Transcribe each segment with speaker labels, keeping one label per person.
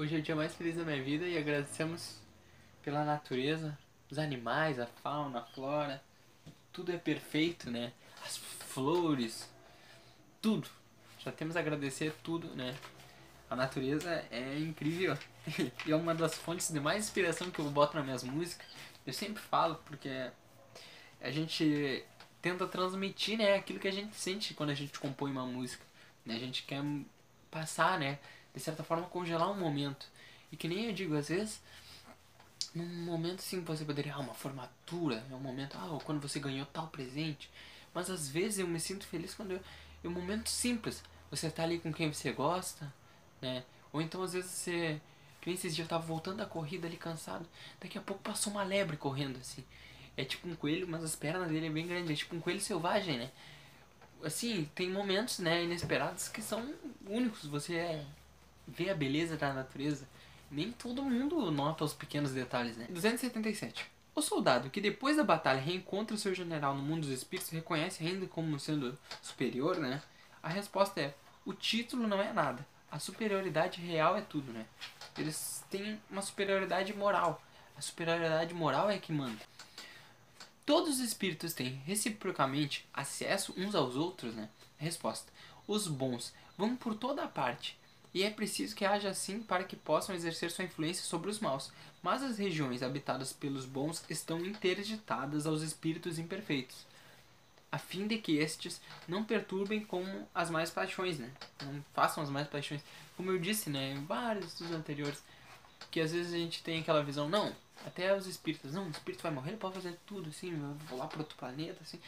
Speaker 1: Hoje é o dia mais feliz da minha vida e agradecemos pela natureza, os animais, a fauna, a flora. Tudo é perfeito, né? As flores, tudo. Já temos a agradecer tudo, né? A natureza é incrível e é uma das fontes de mais inspiração que eu boto nas minhas músicas. Eu sempre falo porque a gente tenta transmitir, né, aquilo que a gente sente quando a gente compõe uma música. Né? A gente quer passar, né, de certa forma, congelar um momento. E que nem eu digo, às vezes, num momento assim você poderia, ah, uma formatura, é um momento, ah, quando você ganhou tal presente. Mas às vezes eu me sinto feliz quando eu, é um momento simples. Você tá ali com quem você gosta, né? Ou então às vezes você. Que nem esses dias eu tava voltando da corrida ali cansado. Daqui a pouco passou uma lebre correndo assim. É tipo um coelho, mas as pernas dele é bem grandes. É tipo um coelho selvagem, né? Assim, tem momentos, né, inesperados que são únicos. Você é vê a beleza da natureza, nem todo mundo nota os pequenos detalhes, né? 277. O soldado que depois da batalha reencontra o seu general no mundo dos espíritos reconhece ainda como sendo superior, né? A resposta é: o título não é nada. A superioridade real é tudo, né? Eles têm uma superioridade moral. A superioridade moral é que manda. Todos os espíritos têm reciprocamente acesso uns aos outros, né? Resposta: os bons vão por toda parte e é preciso que haja assim para que possam exercer sua influência sobre os maus. Mas as regiões habitadas pelos bons estão interditadas aos espíritos imperfeitos, a fim de que estes não perturbem como as mais paixões, né? Não façam as mais paixões. Como eu disse, né, em vários dos anteriores, que às vezes a gente tem aquela visão, não, até os espíritos, não, o espírito vai morrer, ele pode fazer tudo, assim, vou lá para outro planeta, assim.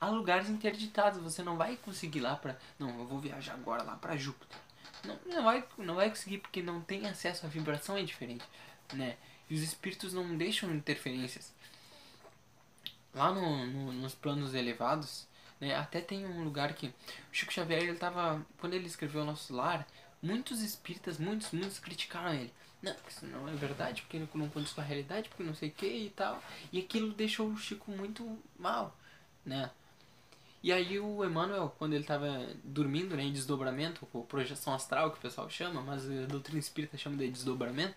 Speaker 1: Há lugares interditados, você não vai conseguir lá para, não, eu vou viajar agora lá para Júpiter não, não, vai, não vai conseguir porque não tem acesso à vibração é diferente, né? E os espíritos não deixam interferências. Lá no, no, nos planos elevados, né? Até tem um lugar que o Chico Xavier ele tava quando ele escreveu o nosso lar, muitos espíritas, muitos, muitos criticaram ele. Não, isso não é verdade, porque não condiz com a realidade, porque não sei o que e tal. E aquilo deixou o Chico muito mal, né? E aí o Emmanuel, quando ele estava dormindo né, em desdobramento, ou projeção astral que o pessoal chama, mas a doutrina espírita chama de desdobramento,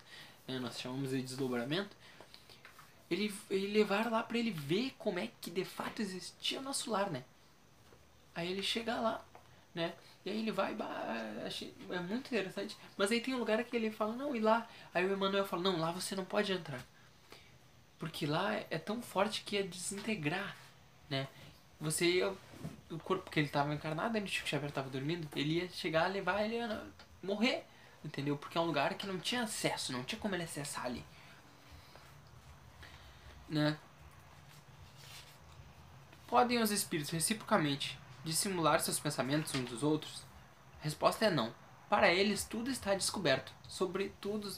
Speaker 1: né, nós chamamos de desdobramento, ele, ele levaram lá para ele ver como é que de fato existia o nosso lar, né? Aí ele chega lá, né? E aí ele vai, achei, é muito interessante. Mas aí tem um lugar que ele fala, não, e lá. Aí o Emmanuel fala, não, lá você não pode entrar. Porque lá é tão forte que ia desintegrar, né? Você ia o corpo que ele estava encarnado, o Chico Xavier estava dormindo, ele ia chegar levar ele a morrer, entendeu? Porque é um lugar que não tinha acesso, não tinha como ele acessar ali. Né? Podem os espíritos reciprocamente dissimular seus pensamentos uns dos outros? A resposta é não. Para eles tudo está descoberto, sobretudo,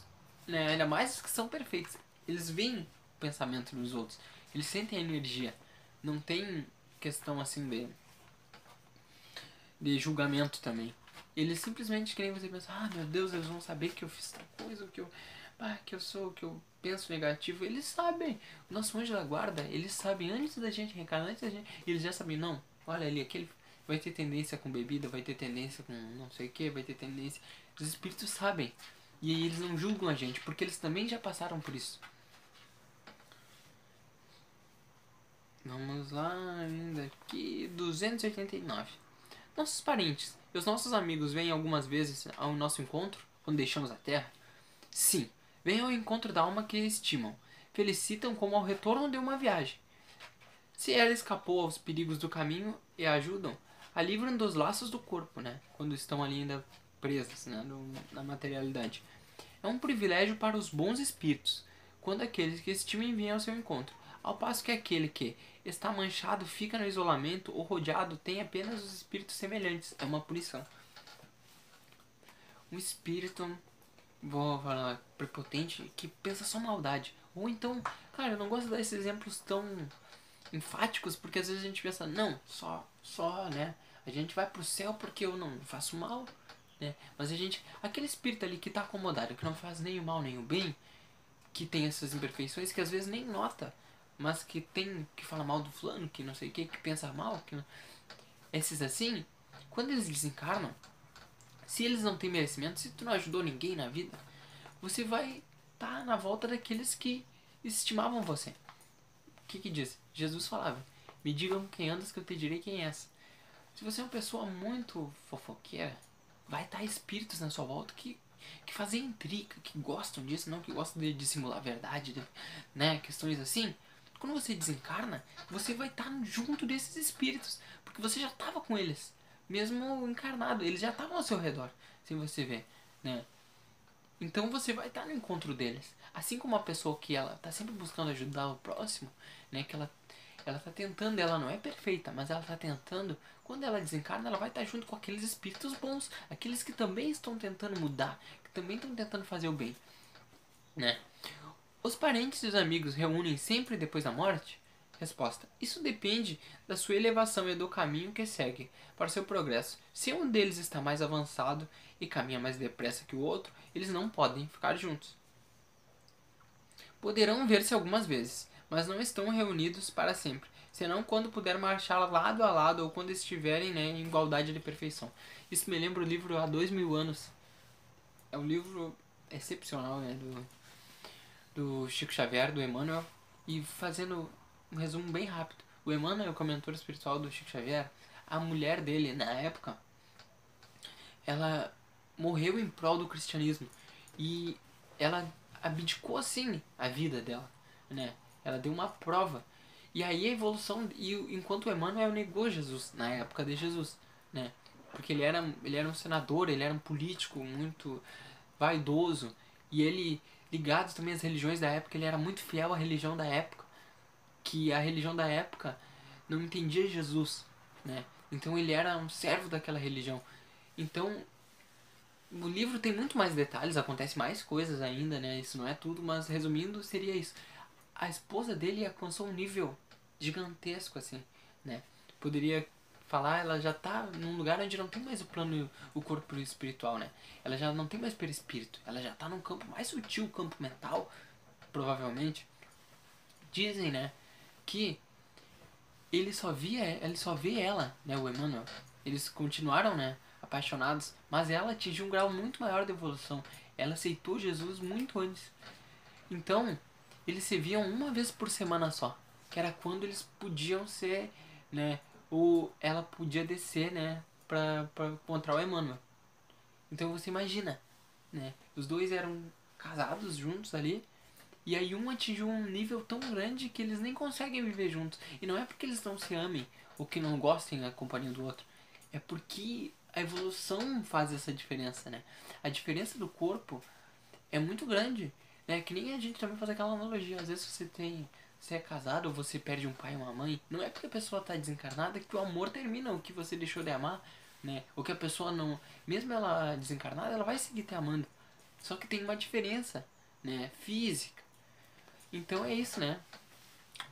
Speaker 1: né, ainda mais os que são perfeitos. Eles veem o pensamento dos outros, eles sentem a energia. Não tem questão assim de de julgamento também. Eles simplesmente querem você pensar, ah meu Deus, eles vão saber que eu fiz tal coisa, que eu, ah, que eu sou, que eu penso negativo. Eles sabem. O nosso anjo da guarda, eles sabem antes da gente reencarnar, antes da gente. Eles já sabem, não, olha ali, aquele vai ter tendência com bebida, vai ter tendência com não sei o que, vai ter tendência. Os espíritos sabem. E eles não julgam a gente, porque eles também já passaram por isso. Vamos lá, ainda aqui, 289. Nossos parentes e os nossos amigos vêm algumas vezes ao nosso encontro, quando deixamos a Terra? Sim, vêm ao encontro da alma que estimam, felicitam como ao retorno de uma viagem. Se ela escapou aos perigos do caminho e a ajudam, a livram dos laços do corpo, né? Quando estão ali ainda presas né? No, na materialidade. É um privilégio para os bons espíritos, quando aqueles que estimem vêm ao seu encontro, ao passo que aquele que está manchado fica no isolamento ou rodeado tem apenas os espíritos semelhantes. É uma punição. Um espírito, vou falar, prepotente que pensa só maldade. Ou então, cara, eu não gosto desses exemplos tão enfáticos porque às vezes a gente pensa, não, só, só, né? A gente vai pro céu porque eu não faço mal, né? Mas a gente, aquele espírito ali que tá acomodado, que não faz nem o mal nem o bem, que tem essas imperfeições que às vezes nem nota mas que tem que fala mal do fulano, que não sei o que, que pensa mal, que não... esses assim, quando eles desencarnam, se eles não têm merecimento, se tu não ajudou ninguém na vida, você vai estar tá na volta daqueles que estimavam você. O que que diz? Jesus falava: Me digam quem andas que eu te direi quem és. Se você é uma pessoa muito fofoqueira, vai estar tá espíritos na sua volta que que fazem intriga, que gostam disso, não que gostam de dissimular a verdade, de, né, questões assim. Quando você desencarna, você vai estar junto desses espíritos, porque você já estava com eles, mesmo encarnado, eles já estavam ao seu redor, sem você ver, né? Então você vai estar no encontro deles. Assim como uma pessoa que ela está sempre buscando ajudar o próximo, né? Que ela ela está tentando, ela não é perfeita, mas ela está tentando. Quando ela desencarna, ela vai estar junto com aqueles espíritos bons, aqueles que também estão tentando mudar, que também estão tentando fazer o bem, né? Os parentes e os amigos reúnem sempre depois da morte? Resposta: Isso depende da sua elevação e do caminho que segue para seu progresso. Se um deles está mais avançado e caminha mais depressa que o outro, eles não podem ficar juntos. Poderão ver-se algumas vezes, mas não estão reunidos para sempre, senão quando puder marchar lado a lado ou quando estiverem né, em igualdade de perfeição. Isso me lembra o livro Há Dois Mil Anos. É um livro excepcional né, do, do Chico Xavier, do Emmanuel. E fazendo um resumo bem rápido. O Emmanuel, o comentor espiritual do Chico Xavier, a mulher dele, na época, ela morreu em prol do cristianismo. E ela abdicou assim a vida dela, né? Ela deu uma prova. E aí a evolução e enquanto Emmanuel negou Jesus na época de Jesus, né? Porque ele era ele era um senador, ele era um político muito vaidoso e ele ligado também às religiões da época, ele era muito fiel à religião da época, que a religião da época não entendia Jesus, né? Então ele era um servo daquela religião. Então o livro tem muito mais detalhes, acontece mais coisas ainda, né? Isso não é tudo, mas resumindo, seria isso. A esposa dele alcançou um nível gigantesco, assim, né? Poderia falar, ela já tá num lugar onde não tem mais o plano, o corpo espiritual, né? Ela já não tem mais perispírito, ela já tá num campo mais sutil, campo mental, provavelmente. Dizem, né, que ele só via, ele só vê ela, né, o Emmanuel. Eles continuaram, né, apaixonados, mas ela atingiu um grau muito maior de evolução. Ela aceitou Jesus muito antes. Então, eles se viam uma vez por semana só, que era quando eles podiam ser, né, ou ela podia descer, né, pra, pra encontrar o Emmanuel. Então você imagina, né, os dois eram casados juntos ali, e aí um atingiu um nível tão grande que eles nem conseguem viver juntos. E não é porque eles não se amem ou que não gostem da companhia do outro. É porque a evolução faz essa diferença, né? A diferença do corpo é muito grande. Né? Que nem a gente também faz aquela analogia. Às vezes você tem. Você é casado ou você perde um pai ou uma mãe. Não é porque a pessoa está desencarnada que o amor termina, o que você deixou de amar. Né? Ou que a pessoa não. Mesmo ela desencarnada, ela vai seguir te amando. Só que tem uma diferença, né? Física. Então é isso, né?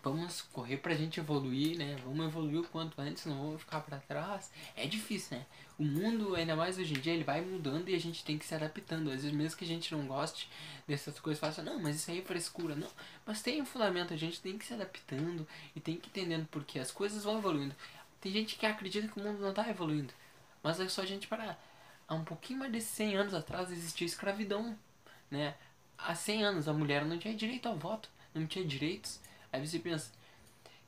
Speaker 1: Vamos correr pra gente evoluir, né? Vamos evoluir o quanto antes, não vamos ficar para trás. É difícil, né? O mundo, ainda mais hoje em dia, ele vai mudando e a gente tem que se adaptando. Às vezes, mesmo que a gente não goste dessas coisas, fala não, mas isso aí é frescura. Não, mas tem um fundamento, a gente tem que se adaptando e tem que entendendo porque as coisas vão evoluindo. Tem gente que acredita que o mundo não tá evoluindo, mas é só a gente parar. Há um pouquinho mais de 100 anos atrás existia escravidão, né? Há 100 anos a mulher não tinha direito ao voto, não tinha direitos Aí você pensa,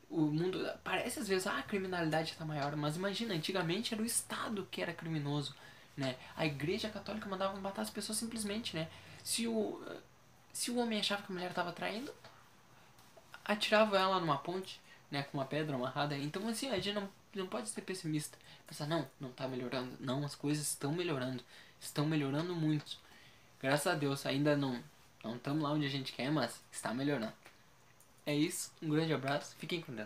Speaker 1: o mundo. Parece às vezes, ah, a criminalidade está maior, mas imagina, antigamente era o Estado que era criminoso. Né? A igreja católica mandava matar as pessoas simplesmente, né? Se o, se o homem achava que a mulher estava traindo, atirava ela numa ponte, né? Com uma pedra amarrada. Então, assim, a gente não, não pode ser pessimista. Pensar, não, não está melhorando. Não, as coisas estão melhorando. Estão melhorando muito. Graças a Deus, ainda não não estamos lá onde a gente quer, mas está melhorando. É isso, um grande abraço, fiquem com Deus.